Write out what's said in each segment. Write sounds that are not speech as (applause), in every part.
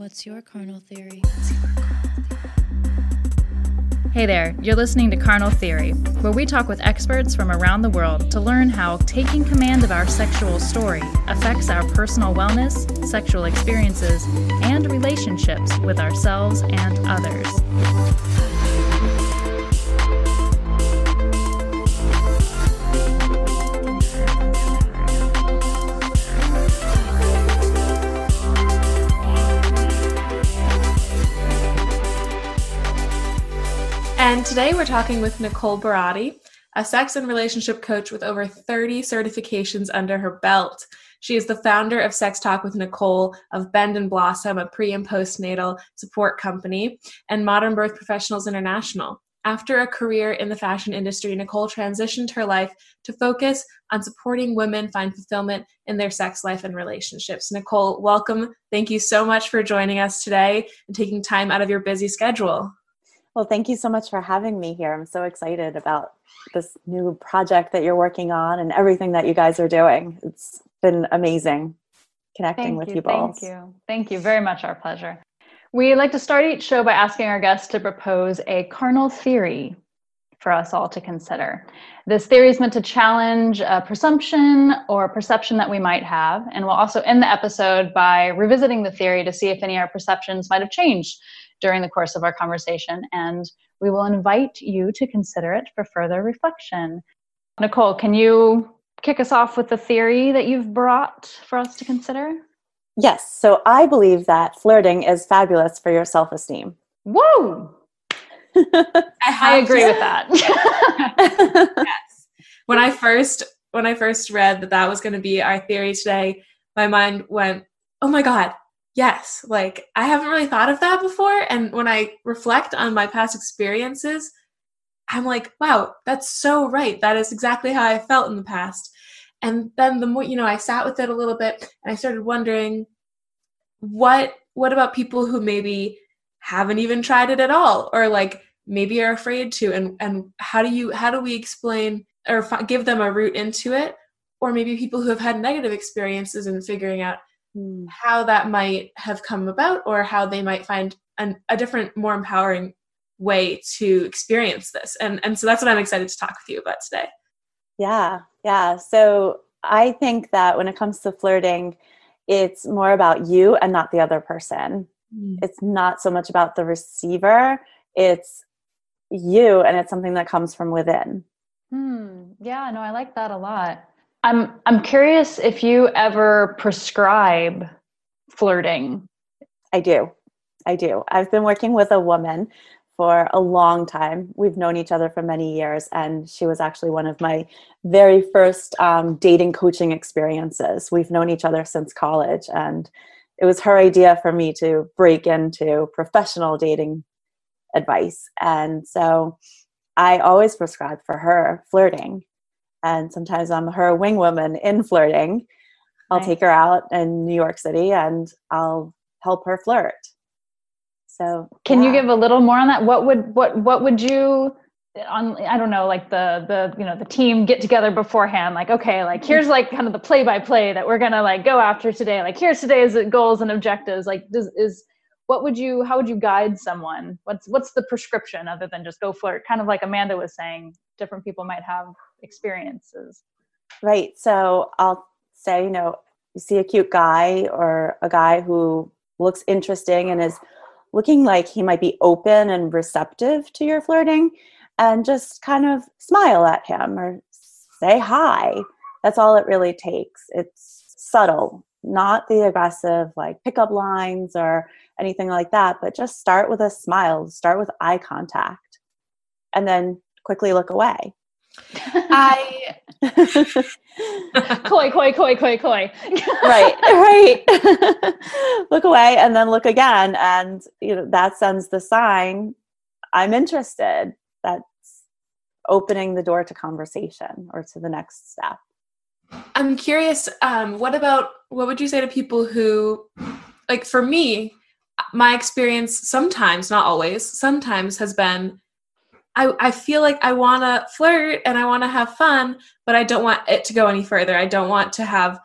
What's your carnal theory? Hey there, you're listening to Carnal Theory, where we talk with experts from around the world to learn how taking command of our sexual story affects our personal wellness, sexual experiences, and relationships with ourselves and others. And today we're talking with Nicole Barati, a sex and relationship coach with over 30 certifications under her belt. She is the founder of Sex Talk with Nicole of Bend and Blossom, a pre and postnatal support company, and Modern Birth Professionals International. After a career in the fashion industry, Nicole transitioned her life to focus on supporting women find fulfillment in their sex life and relationships. Nicole, welcome. Thank you so much for joining us today and taking time out of your busy schedule. Well, thank you so much for having me here. I'm so excited about this new project that you're working on and everything that you guys are doing. It's been amazing connecting thank with you, you both. Thank you. Thank you very much. Our pleasure. We like to start each show by asking our guests to propose a carnal theory for us all to consider. This theory is meant to challenge a presumption or perception that we might have, and we'll also end the episode by revisiting the theory to see if any of our perceptions might have changed during the course of our conversation, and we will invite you to consider it for further reflection. Nicole, can you kick us off with the theory that you've brought for us to consider? Yes. So I believe that flirting is fabulous for your self esteem. Whoa! (laughs) I, I, agree to. with that. (laughs) (laughs) yes. When I first when I first read that that was going to be our theory today, my mind went, "Oh my god, yes like i haven't really thought of that before and when i reflect on my past experiences i'm like wow that's so right that is exactly how i felt in the past. And then the more you know i sat with it a little bit and i started wondering what what about people who maybe haven't even tried it at all or like maybe are afraid to? And and how do you how do we explain or f- give them a route into it? Or maybe people who have had negative experiences in figuring out Hmm. how that might have come about or how they might find an, a different more empowering way to experience this. And and so that's what i'm excited to talk with you about today. Yeah yeah. So i think that when it comes to flirting it's more about you and not the other person. Mm. it's not so much about the receiver. It's you and it's something that comes from within. Hmm. Yeah no i like that a lot I'm I'm curious if you ever prescribe flirting. I do. I do. I've been working with a woman for a long time. We've known each other for many years, and she was actually one of my very first um, dating coaching experiences. We've known each other since college, and it was her idea for me to break into professional dating advice. And so I always prescribe for her flirting and sometimes I'm her wing woman in flirting. I'll nice. take her out in New York City and I'll help her flirt. So, can yeah. you give a little more on that? What would what what would you on I don't know like the the you know the team get together beforehand like okay like here's like kind of the play by play that we're gonna like go after today like here's today's goals and objectives like does is what would you how would you guide someone what's what's the prescription other than just go flirt kind of like amanda was saying different people might have experiences. Right. So i'll say you know you see a cute guy or a guy who looks interesting and is looking like he might be open and receptive to your flirting and just kind of smile at him or say hi. That's all it really takes. It's subtle not the aggressive like pickup lines or anything like that, but just start with a smile, start with eye contact, and then quickly look away. I (laughs) koi, koi, koi, koi, koi. right, (laughs) right. (laughs) look away and then look again, and you know that sends the sign. I'm interested. That's opening the door to conversation or to the next step. I'm curious. Um, what about what would you say to people who, like, for me, my experience sometimes, not always, sometimes has been I, I feel like I want to flirt and I want to have fun, but I don't want it to go any further. I don't want to have,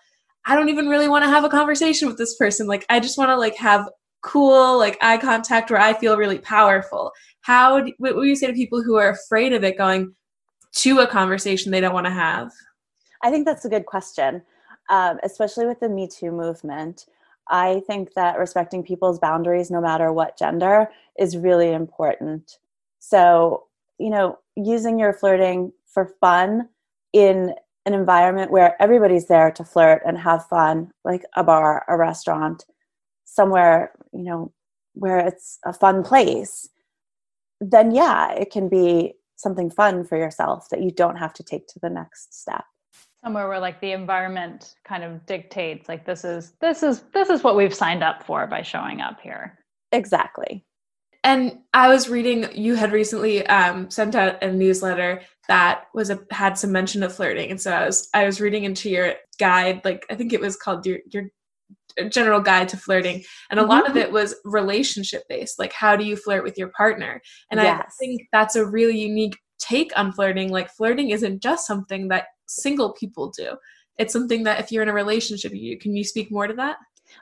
I don't even really want to have a conversation with this person. Like, I just want to like have cool like eye contact where I feel really powerful. How what would you say to people who are afraid of it going to a conversation they don't want to have? I think that's a good question, um, especially with the Me Too movement. I think that respecting people's boundaries, no matter what gender, is really important. So, you know, using your flirting for fun in an environment where everybody's there to flirt and have fun, like a bar, a restaurant, somewhere, you know, where it's a fun place, then yeah, it can be something fun for yourself that you don't have to take to the next step. Somewhere where like the environment kind of dictates like this is this is this is what we've signed up for by showing up here. Exactly and i was reading you had recently um, sent out a newsletter that was a had some mention of flirting and so i was i was reading into your guide like i think it was called your your general guide to flirting and a mm-hmm. lot of it was relationship based like how do you flirt with your partner and yes. i think that's a really unique take on flirting like flirting isn't just something that single people do. It's something that if you're in a relationship, you can you speak more to that?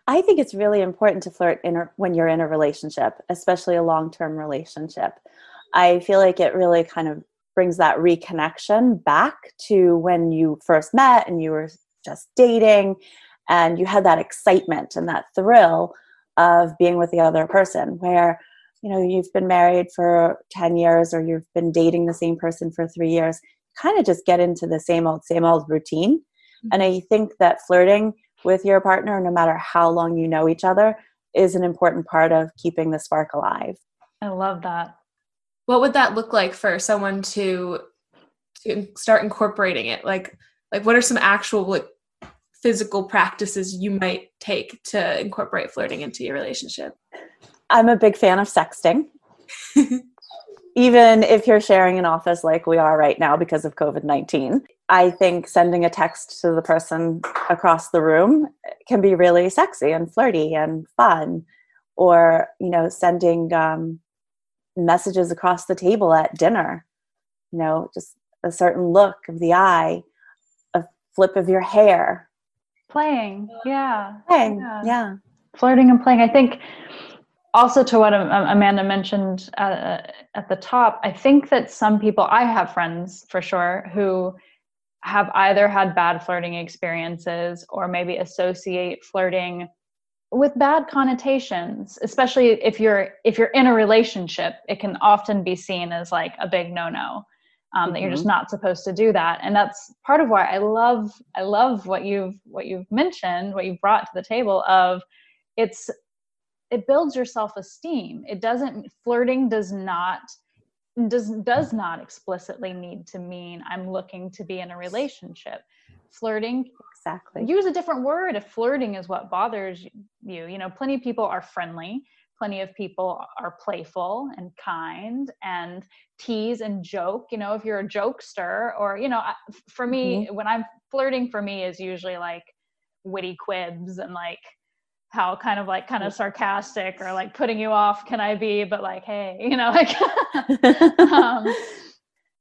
I think it's really important to flirt in a, when you're in a relationship, especially a long-term relationship. I feel like it really kind of brings that reconnection back to when you first met and you were just dating and you had that excitement and that thrill of being with the other person where you know you've been married for 10 years or you've been dating the same person for 3 years kind of just get into the same old, same old routine. Mm-hmm. And I think that flirting with your partner, no matter how long you know each other, is an important part of keeping the spark alive. I love that. What would that look like for someone to to start incorporating it? Like like what are some actual like physical practices you might take to incorporate flirting into your relationship? I'm a big fan of sexting. (laughs) even if you're sharing an office like we are right now because of COVID 19, I think sending a text to the person across the room can be really sexy and flirty and fun. Or, you know, sending um, messages across the table at dinner, you know, just a certain look of the eye, a flip of your hair. Playing, yeah. Playing, yeah. yeah. Flirting and playing. I think also to what amanda mentioned uh, at the top i think that some people i have friends for sure who have either had bad flirting experiences or maybe associate flirting with bad connotations especially if you're if you're in a relationship it can often be seen as like a big no no um, mm-hmm. that you're just mm-hmm. not supposed to do that and that's part of why i love i love what you've what you've mentioned what you've brought to the table of it's it builds your self-esteem it doesn't flirting does not does does not explicitly need to mean i'm looking to be in a relationship. Flirting exactly. use a different word if flirting is what bothers you. You know plenty of people are friendly. Plenty of people are playful and kind and tease and joke. You know if you're a jokester or you know for me mm-hmm. when i'm flirting for me is usually like witty quibs and like how kind of like kind of sarcastic or like putting you off can I be, but like, hey, (laughs) you know, like, (laughs) um,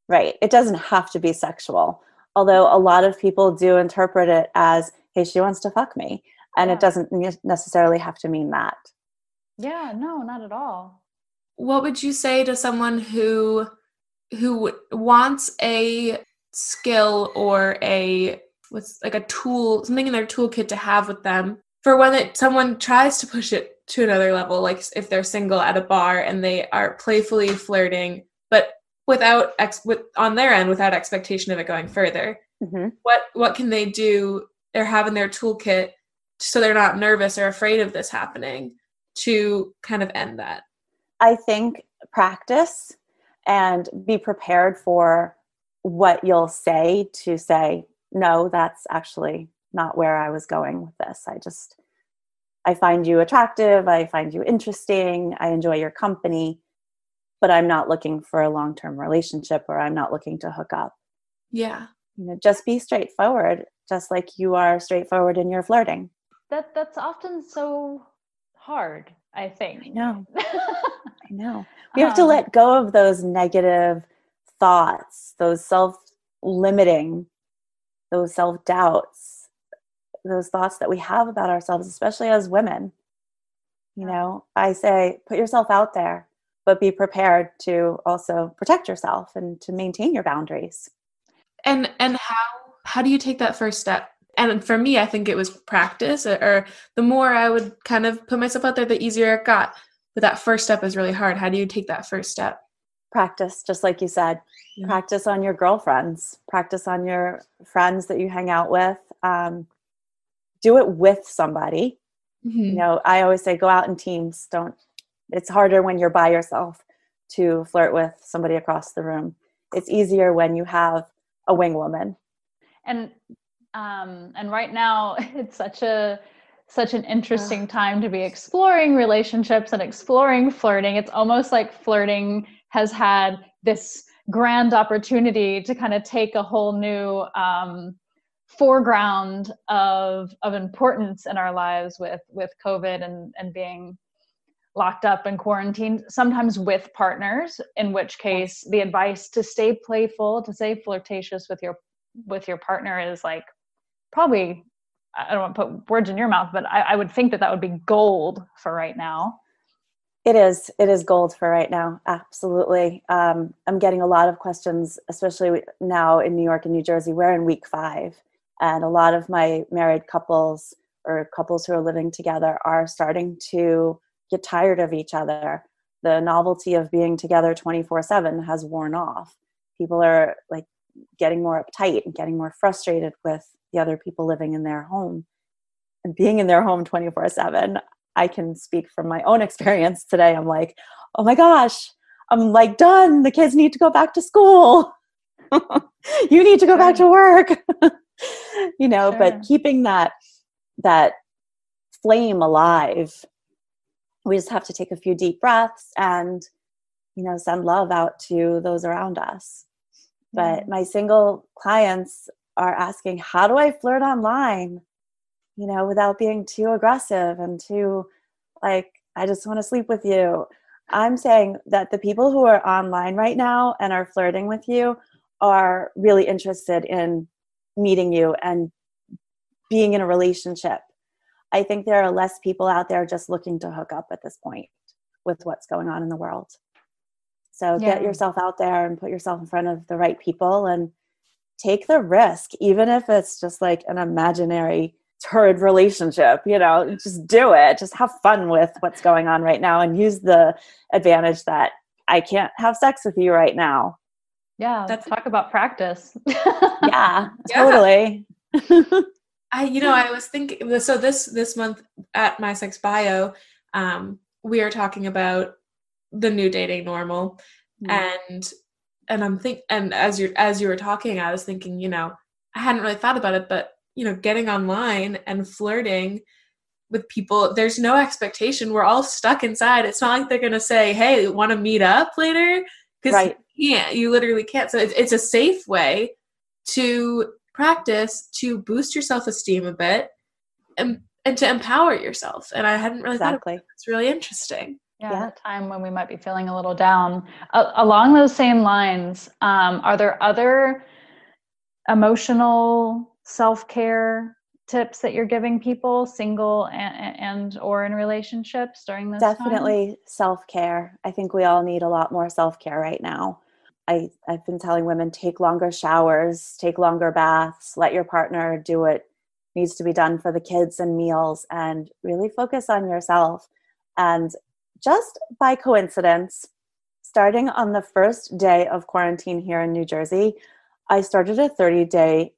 right. It doesn't have to be sexual, although a lot of people do interpret it as, hey, she wants to fuck me. And yeah. it doesn't necessarily have to mean that. Yeah, no, not at all. What would you say to someone who who wants a skill or a what's like a tool, something in their toolkit to have with them for when it, someone tries to push it to another level, like if they're single at a bar and they are playfully flirting, but without ex with on their end without expectation of it going further. Mm-hmm. What what can they do or have in their toolkit so they're not nervous or afraid of this happening to kind of end that? I think practice and be prepared for what you'll say to say no that's actually not where I was going with this. I just, I find you attractive. I find you interesting. I enjoy your company, but I'm not looking for a long term relationship or I'm not looking to hook up. Yeah. You know, just be straightforward, just like you are straightforward in your flirting. That that's often so hard, I think. I know. (laughs) I know. We have to um, let go of those negative thoughts, those self limiting, those self doubts those thoughts that we have about ourselves, especially as women. You know, I say put yourself out there, but be prepared to also protect yourself and to maintain your boundaries. And and how how do you take that first step? And for me, I think it was practice, or the more I would kind of put myself out there, the easier it got. But that first step is really hard. How do you take that first step? Practice, just like you said. Yeah. Practice on your girlfriends. Practice on your friends that you hang out with. Um, do it with somebody. Mm-hmm. You know, I always say go out in teams. Don't. It's harder when you're by yourself to flirt with somebody across the room. It's easier when you have a wing woman. And um, and right now (laughs) it's such a such an interesting time to be exploring relationships and exploring flirting. It's almost like flirting has had this grand opportunity to kind of take a whole new um, foreground of of importance in our lives with with COVID and and being locked up and quarantined sometimes with partners in which case the advice to stay playful to stay flirtatious with your with your partner is like probably I don't want to put words in your mouth, but I, I would think that that would be gold for right now. It is. It is gold for right now. Absolutely. Um, I'm getting a lot of questions, especially now in New York and New Jersey. We're in week five, and a lot of my married couples or couples who are living together are starting to get tired of each other. The novelty of being together 24 7 has worn off. People are like getting more uptight and getting more frustrated with the other people living in their home. And being in their home 24 7 i can speak from my own (laughs) experience today. I'm like oh my gosh i'm like done. The kids need to go back to school. (laughs) You need to go back to work (laughs) (laughs) you know sure. but keeping that that flame alive we just have to take a few deep breaths and you know send love out to those around us but my single clients are asking, how do I flirt online? You know, without being too aggressive and too like, I just want to sleep with you. I'm saying that the people who are online right now and are flirting with you are really interested in meeting you and being in a relationship. I think there are less people out there just looking to hook up at this point with what's going on in the world. So yeah. get yourself out there and put yourself in front of the right people and take the risk, even if it's just like an imaginary turd relationship, you know, just do it. Just have fun with what's going on right now and use the advantage that I can't have sex with you right now. Yeah, let's talk about practice. (laughs) (laughs) yeah, totally. (laughs) I, you know, I was thinking. So this this month at my sex bio, um, we are talking about the new dating normal, mm. and and I'm think and as you as you were talking, I was thinking, you know, I hadn't really thought about it, but you know, getting online and flirting with people, there's no expectation. We're all stuck inside. It's not like they're gonna say, "Hey, want to meet up later?" Because right. you can't. You literally can't. So it's, it's a safe way to practice to boost your self esteem a bit and and to empower yourself. And I hadn't really exactly. thought of It's really interesting yeah, yeah. time when we might be feeling a little down. Uh, along those same lines, um, are there other emotional self care tips that you're giving people, single and, and or in relationships during this? Definitely self care. I think we all need a lot more self care right now. I, I've been telling women take longer showers, take longer baths, let your partner do what needs to be done for the kids and meals, and really focus on yourself. And just by coincidence, starting on the first day of quarantine here in New Jersey, I started a 30 day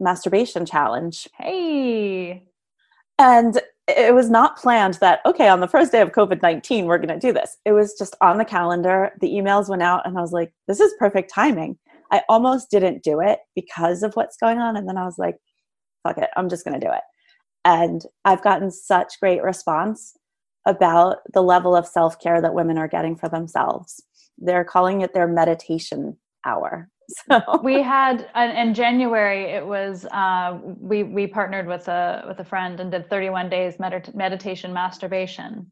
masturbation challenge. Hey. And it was not planned that, okay, on the first day of COVID 19, we're going to do this. It was just on the calendar. The emails went out, and I was like, this is perfect timing. I almost didn't do it because of what's going on. And then I was like, fuck it, I'm just going to do it. And I've gotten such great response about the level of self care that women are getting for themselves. They're calling it their meditation hour. (laughs) So we had in January. It was uh, we we partnered with a with a friend and did 31 days medit- meditation masturbation.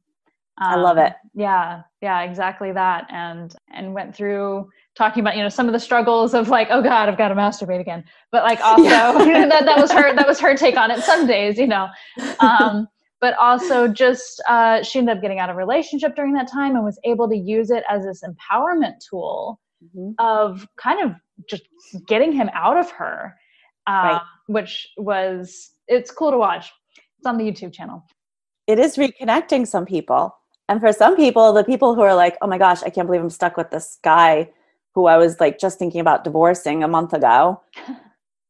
Um, I love it. Um, yeah, yeah, exactly that. And and went through talking about you know some of the struggles of like oh god I've got to masturbate again, but like (laughs) also yeah. (laughs) that that was her that was her take on it. Some days you know. Um, but also just uh, she ended up getting out of relationship during that time and was able to use it as this empowerment tool mm-hmm. of kind of just getting him out of her uh, right. which was it's cool to watch. It's on the youtube channel. It is reconnecting some people. And for some people the people who are like oh my gosh i can't believe i'm stuck with this guy who i was like just thinking about divorcing a month ago. (laughs)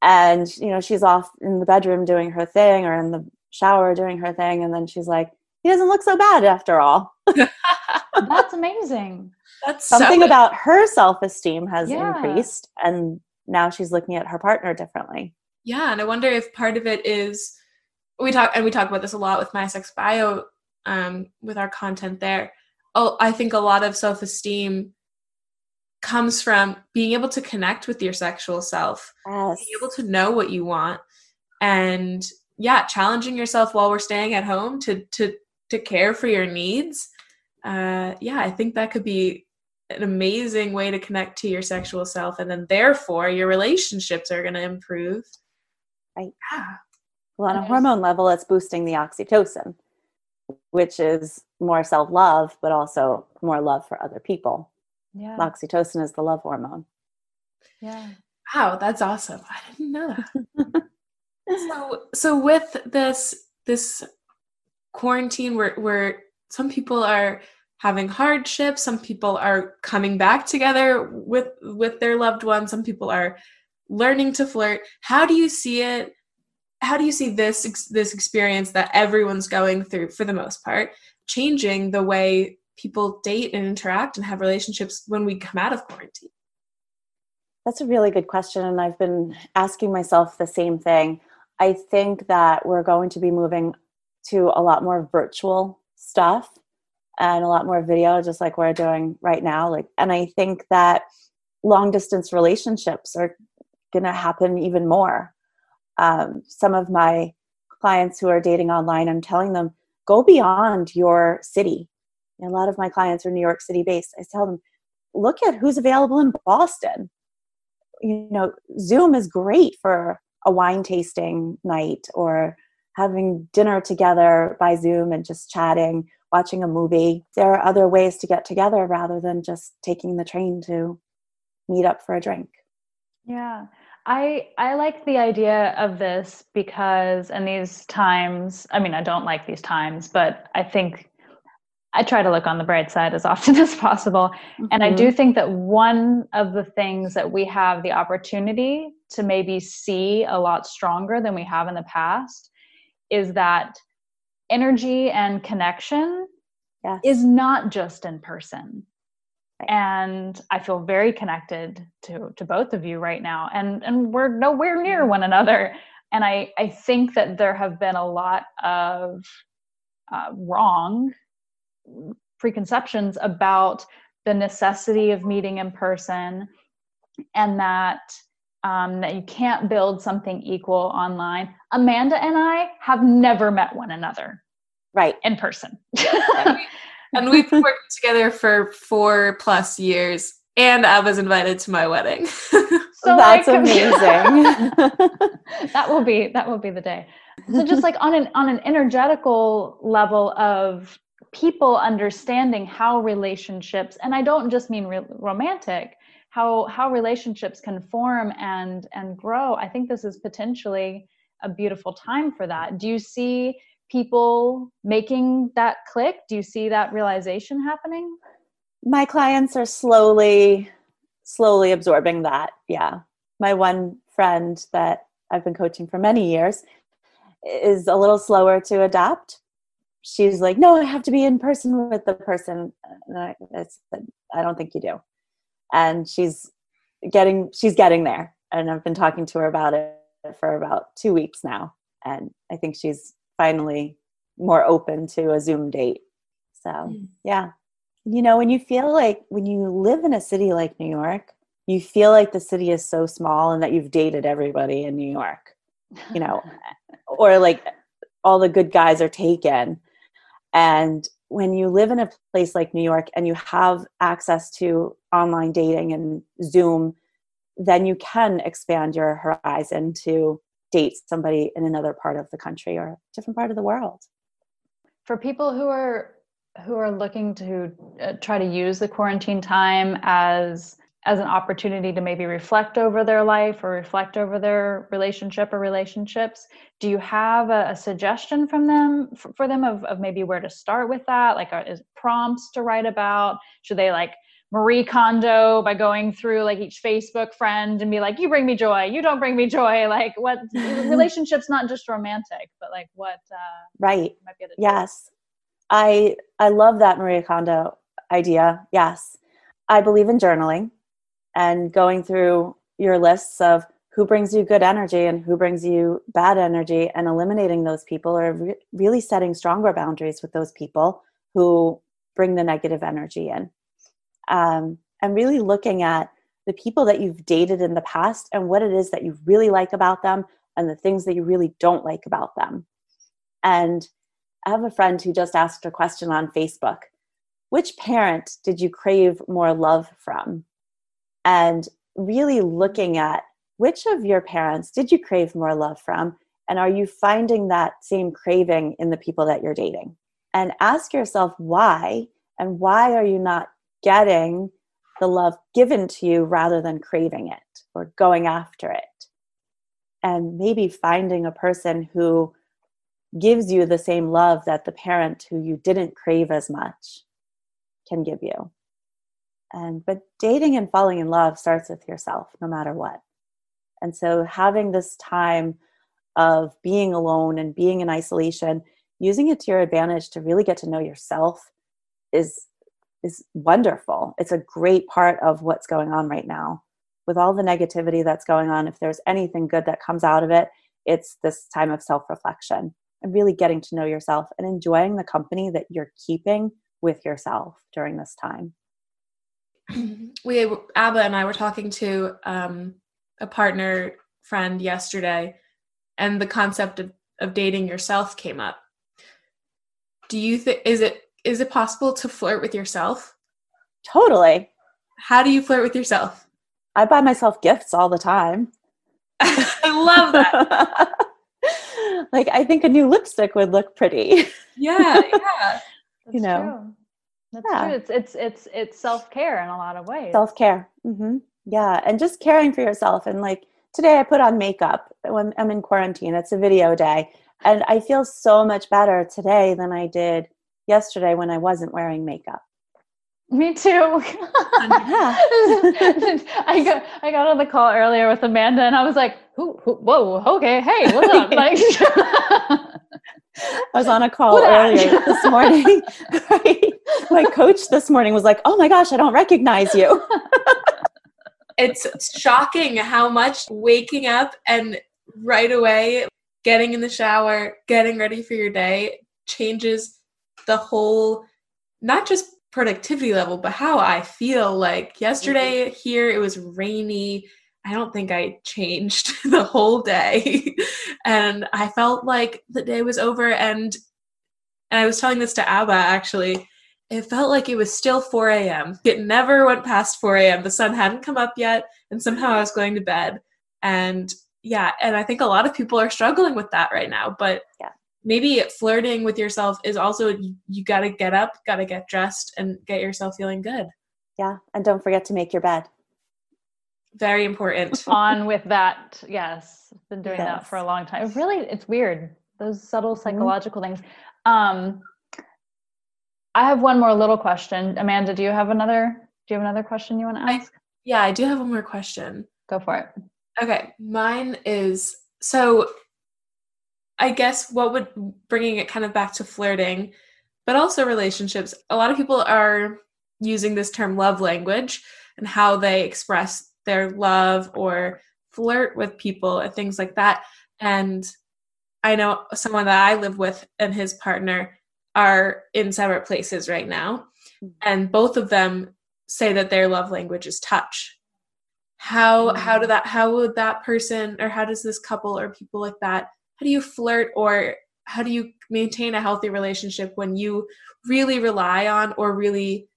And you know she's off in the bedroom doing her thing or in the shower doing her thing. And then she's like he doesn't look so bad after all. (laughs) That's amazing that's something so about her self-esteem has yeah. increased and now she's looking at her partner differently yeah and i wonder if part of it is we talk and we talk about this a lot with my sex bio um, with our content there oh i think a lot of self-esteem comes from being able to connect with your sexual self yes. being able to know what you want and yeah challenging yourself while we're staying at home to to to care for your needs uh yeah i think that could be an amazing way to connect to your sexual self and then therefore your relationships are going to improve. Right. Yeah. Well on a hormone level it's boosting the oxytocin which is more self-love but also more love for other people. Yeah. Oxytocin is the love hormone. Yeah. Wow that's awesome. I didn't know that. So so with this this quarantine where where some people are having hardships some people are coming back together with with their loved ones. Some people are learning to flirt. How do you see it? How do you see this this experience that everyone's going through for the most part changing the way people date and interact and have relationships when we come out of quarantine? That's a really good question and i've been asking myself the same thing. I think that we're going to be moving to a lot more virtual stuff and a lot more video, just like we're doing right now. Like, and I think that long distance relationships are going to happen even more. Um, some of my clients who are dating online, I'm telling them, go beyond your city. And a lot of my clients are New York City based. I tell them, look at who's available in Boston. You know, Zoom is great for a wine tasting night or having dinner together by Zoom and just chatting, watching a movie. There are other ways to get together rather than just taking the train to meet up for a drink. Yeah. I I like the idea of this because in these times, I mean I don't like these times, but I think I try to look on the bright side as (laughs) often as possible. Mm-hmm. And I do mm-hmm. think that one of the things that we have the opportunity to maybe see a lot stronger than we have in the past is that energy and connection is not just in person. Right. And I feel very connected to to both of you right now. And and we're nowhere near one another. And I, I think that there have been a lot of uh, wrong preconceptions about the necessity of meeting in person and that um, that you can't build something equal online. Amanda and I have never met one another, right, in person. and we've been working together for four plus years, and I was invited to my wedding. (laughs) so that's like, amazing. (laughs) (laughs) that will be that will be the day. So just like on an on an energetical level of people understanding how relationships, and I don't just mean re- romantic, how how relationships can form and and grow. I think this is potentially a beautiful time for that. Do you see people making that click? Do you see that realization happening? My clients are slowly slowly absorbing that. Yeah. My one friend that i've been coaching for many years is a little slower to adapt she's like no i have to be in person with the person. I, I don't think you do and she's getting she's getting there. And i've been talking to her about it for about two weeks now. And i think she's finally more open to a zoom date. So mm. yeah. You know when you feel like when you live in a city like new york you feel like the city is so small and that you've dated everybody in new york you know (laughs) or like all the good guys are taken. And when you live in a place like New York and you have access to online dating and Zoom, then you can expand your horizon to date somebody in another part of the country or a different part of the world. for people who are who are looking to uh, try to use the quarantine time as as an opportunity to maybe reflect over their life or reflect over their relationship or relationships. Do you have a, a suggestion from them for, for, them of, of maybe where to start with that? Like are, is prompts to write about? Should they like marie kondo by going through like each facebook friend and be like you bring me joy. You don't bring me joy. (laughs) Like what (laughs) relationships not just romantic but like what uh right. yes. I i love that marie kondo idea. Yes. I believe in journaling and going through your lists of who brings you good energy and who brings you bad energy and eliminating those people or re- really setting stronger boundaries with those people who bring the negative energy in. Um, and really looking at the people that you've dated in the past and what it is that you really like about them and the things that you really don't like about them. And i have a friend who just asked a question on facebook. Which parent did you crave more love from and really looking at which of your parents did you crave more love from? And are you finding that same craving in the people that you're dating? And ask yourself why and why are you not getting the love given to you rather than craving it or going after it? And maybe finding a person who gives you the same love that the parent who you didn't crave as much can give you and but dating and falling in love starts with yourself no matter what. And so having this time of being alone and being in isolation using it to your advantage to really get to know yourself is is wonderful. It's a great part of what's going on right now. With all the negativity that's going on if there's anything good that comes out of it it's this time of self-reflection and really getting to know yourself and enjoying the company that you're keeping with yourself during this time (clears throat) we Abba and I were talking to um, a partner friend yesterday, and the concept of, of dating yourself came up. Do you think is it is it possible to flirt with yourself? Totally. How do you flirt with yourself? I buy myself gifts all the time. (laughs) I love that. (laughs) like I think a new lipstick would look pretty. Yeah, yeah. (laughs) you know. True. That's yeah. true. It's it's it's it's self care in a lot of ways. Self care. Mm-hmm. Yeah, and just caring for yourself. And like today, I put on makeup when I'm in quarantine. It's a video day, and I feel so much better today than I did yesterday when I wasn't wearing makeup. Me too. (laughs) I got I got on the call earlier with Amanda, and I was like, who, who, "Whoa, okay, hey, what's up?" (laughs) Like, I was on a call earlier this morning. (laughs) right? My coach this morning was like, "Oh my gosh, I don't recognize you." (laughs) it's shocking how much waking up and right away getting in the shower, getting ready for your day changes the whole not just productivity level, but how I feel. Like yesterday mm-hmm. here, it was rainy I don't think I changed (laughs) the whole day. and I felt like the day was over and and I was telling this to Abba actually. It felt like it was still 4 a.m. It never went past 4 a.m. The sun hadn't come up yet, and somehow I was going to bed. And yeah, and I think a lot of people are struggling with that right now. But yeah. maybe flirting with yourself is also you got to get up, got to get dressed, and get yourself feeling good. Yeah, and don't forget to make your bed. Very important. (laughs) On with that. Yes. Been doing yes. that for a long time. Really, it's weird. Those subtle mm-hmm. psychological mm-hmm. things. Um, I have one more little question. Amanda, do you have another do you have another question you want to ask? I, yeah, I do have one more question. Go for it. Okay, mine is so I guess what would bringing it kind of back to flirting, but also relationships. A lot of people are using this term love language and how they express their love or flirt with people and things like that. And I know someone that I live with and his partner are in separate places right now. Mm-hmm. And both of them say that their love language is touch. How how do that how would that person or how does this couple or people like that how do you flirt or how do you maintain a healthy relationship when you really rely on or really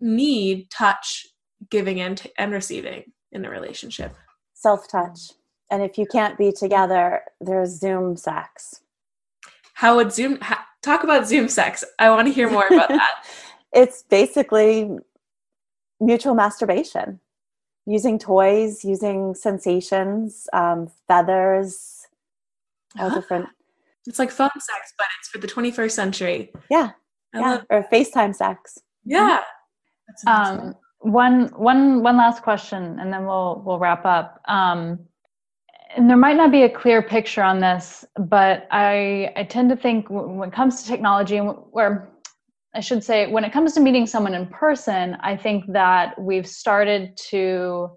need touch giving and, and receiving in a relationship. Self touch. And if you can't be together, there's Zoom sex. how would Zoom ha- talk about Zoom sex? I want to hear more about (laughs) that. it's basically mutual masturbation using toys, using sensations, um, feathers, all different. It's like phone sex, but it's for the 21st century. Yeah. I yeah. love- Or FaceTime sex. yeah. That's. Um, one, one, one last question, and then we'll we'll wrap up. Um, and there might not be a clear picture on this, but I I tend to think when it comes to technology, where I should say when it comes to meeting someone in person, I think that we've started to,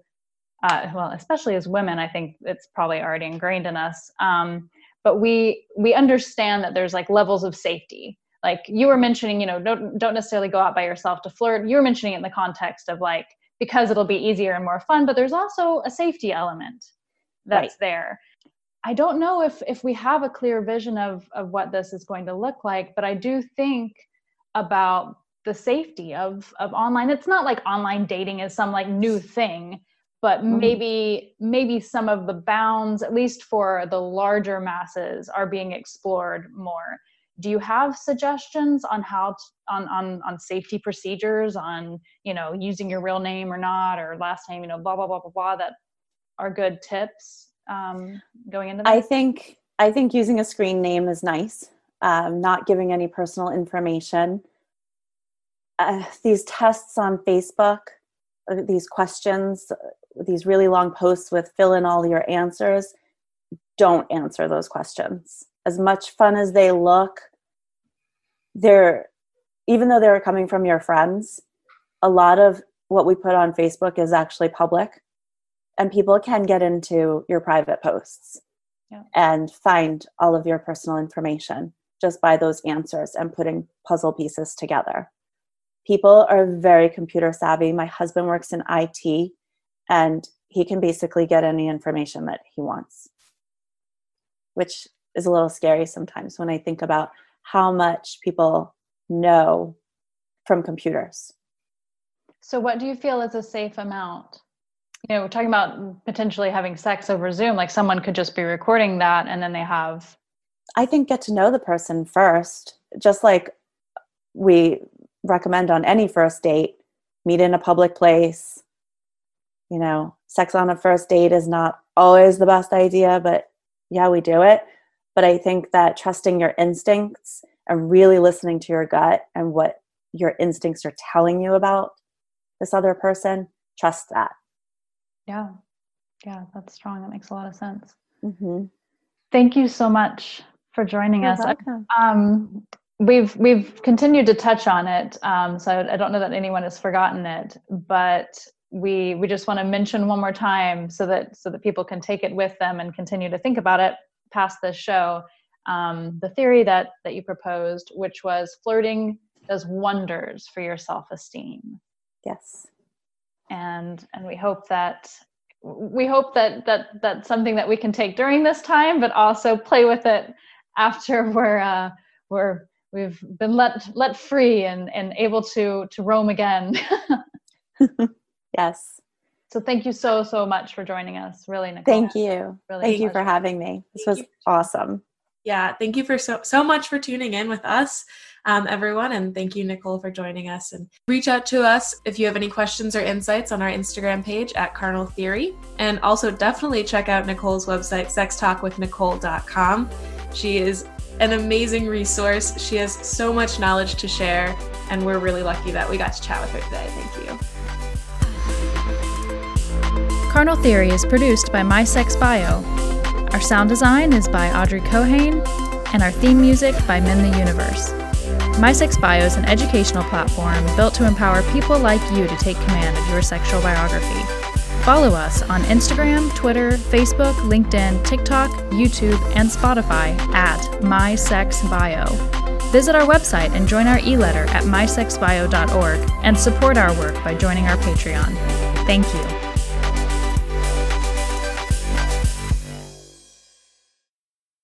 uh, well, especially as women, I think it's probably already ingrained in us. Um, but we we understand that there's like levels of safety like you were mentioning you know don't don't necessarily go out by yourself to flirt you were mentioning it in the context of like because it'll be easier and more fun but there's also a safety element that's Right. there i don't know if if we have a clear vision of of what this is going to look like but i do think about the safety of of online it's not like online dating is some like new thing but Mhm. maybe maybe some of the bounds at least for the larger masses are being explored more do you have suggestions on how to, on on on safety procedures on you know using your real name or not or last name you know blah blah blah blah blah that are good tips um going into that? I think I think using a screen name is nice. Um, not giving any personal information. Uh, these tests on Facebook, uh, these questions, uh, these really long posts with fill in all your answers. Don't answer those questions. As much fun as they look, they're even though they're coming from your friends. A lot of what we put on Facebook is actually public, and people can get into your private posts and find all of your personal information just by those answers and putting puzzle pieces together. People are very computer savvy. My husband works in IT and he can basically get any information that he wants, which is a little scary sometimes when I think about how much people know from computers. so what do you feel is a safe amount you know we're talking about potentially having sex over zoom like someone could just be recording that and then they have I think get to know the person first, just like we recommend on any first date, meet in a public place. You know, sex on a first date is not always the best idea, but yeah, we do it. But I think that trusting your instincts and really listening to your gut and what your instincts are telling you about this other person, trust that. yeah yeah that's strong that makes a lot of sense Mm-hmm. thank you so much for joining You're us welcome. um, we've we've continued to touch on it um, so I, I don't know that anyone has forgotten it but we we just want to mention one more time so that so that people can take it with them and continue to think about it past this show um, the theory that that you proposed which was flirting does wonders for your self-esteem Yes. and and we hope that we hope that that that's something that we can take during this time but also play with it after (laughs) we're uh we're we've been let let free and and able to to roam again (laughs) (laughs) Yes. So thank you so so much for joining us really Nicole. Thank you. Really Thank a you for having me. This Thank was you. awesome. Yeah, thank you for so so much for tuning in with us, um, everyone, and thank you, Nicole, for joining us. And reach out to us if you have any questions or insights on our Instagram page at Carnal Theory, and also definitely check out Nicole's website, sextalkwithnicole.com. She is an amazing resource. She has so much knowledge to share, and we're really lucky that we got to chat with her today. Thank you. Carnal Theory is produced by My Sex Bio. Our sound design is by Audrey Cohane, and our theme music by Min the Universe. My Sex Bio is an educational platform built to empower people like you to take command of your sexual biography. Follow us on Instagram, Twitter, Facebook, LinkedIn, TikTok, YouTube, and Spotify at My Sex Bio. Visit our website and join our e letter at mysexbio.org and support our work by joining our Patreon. Thank you.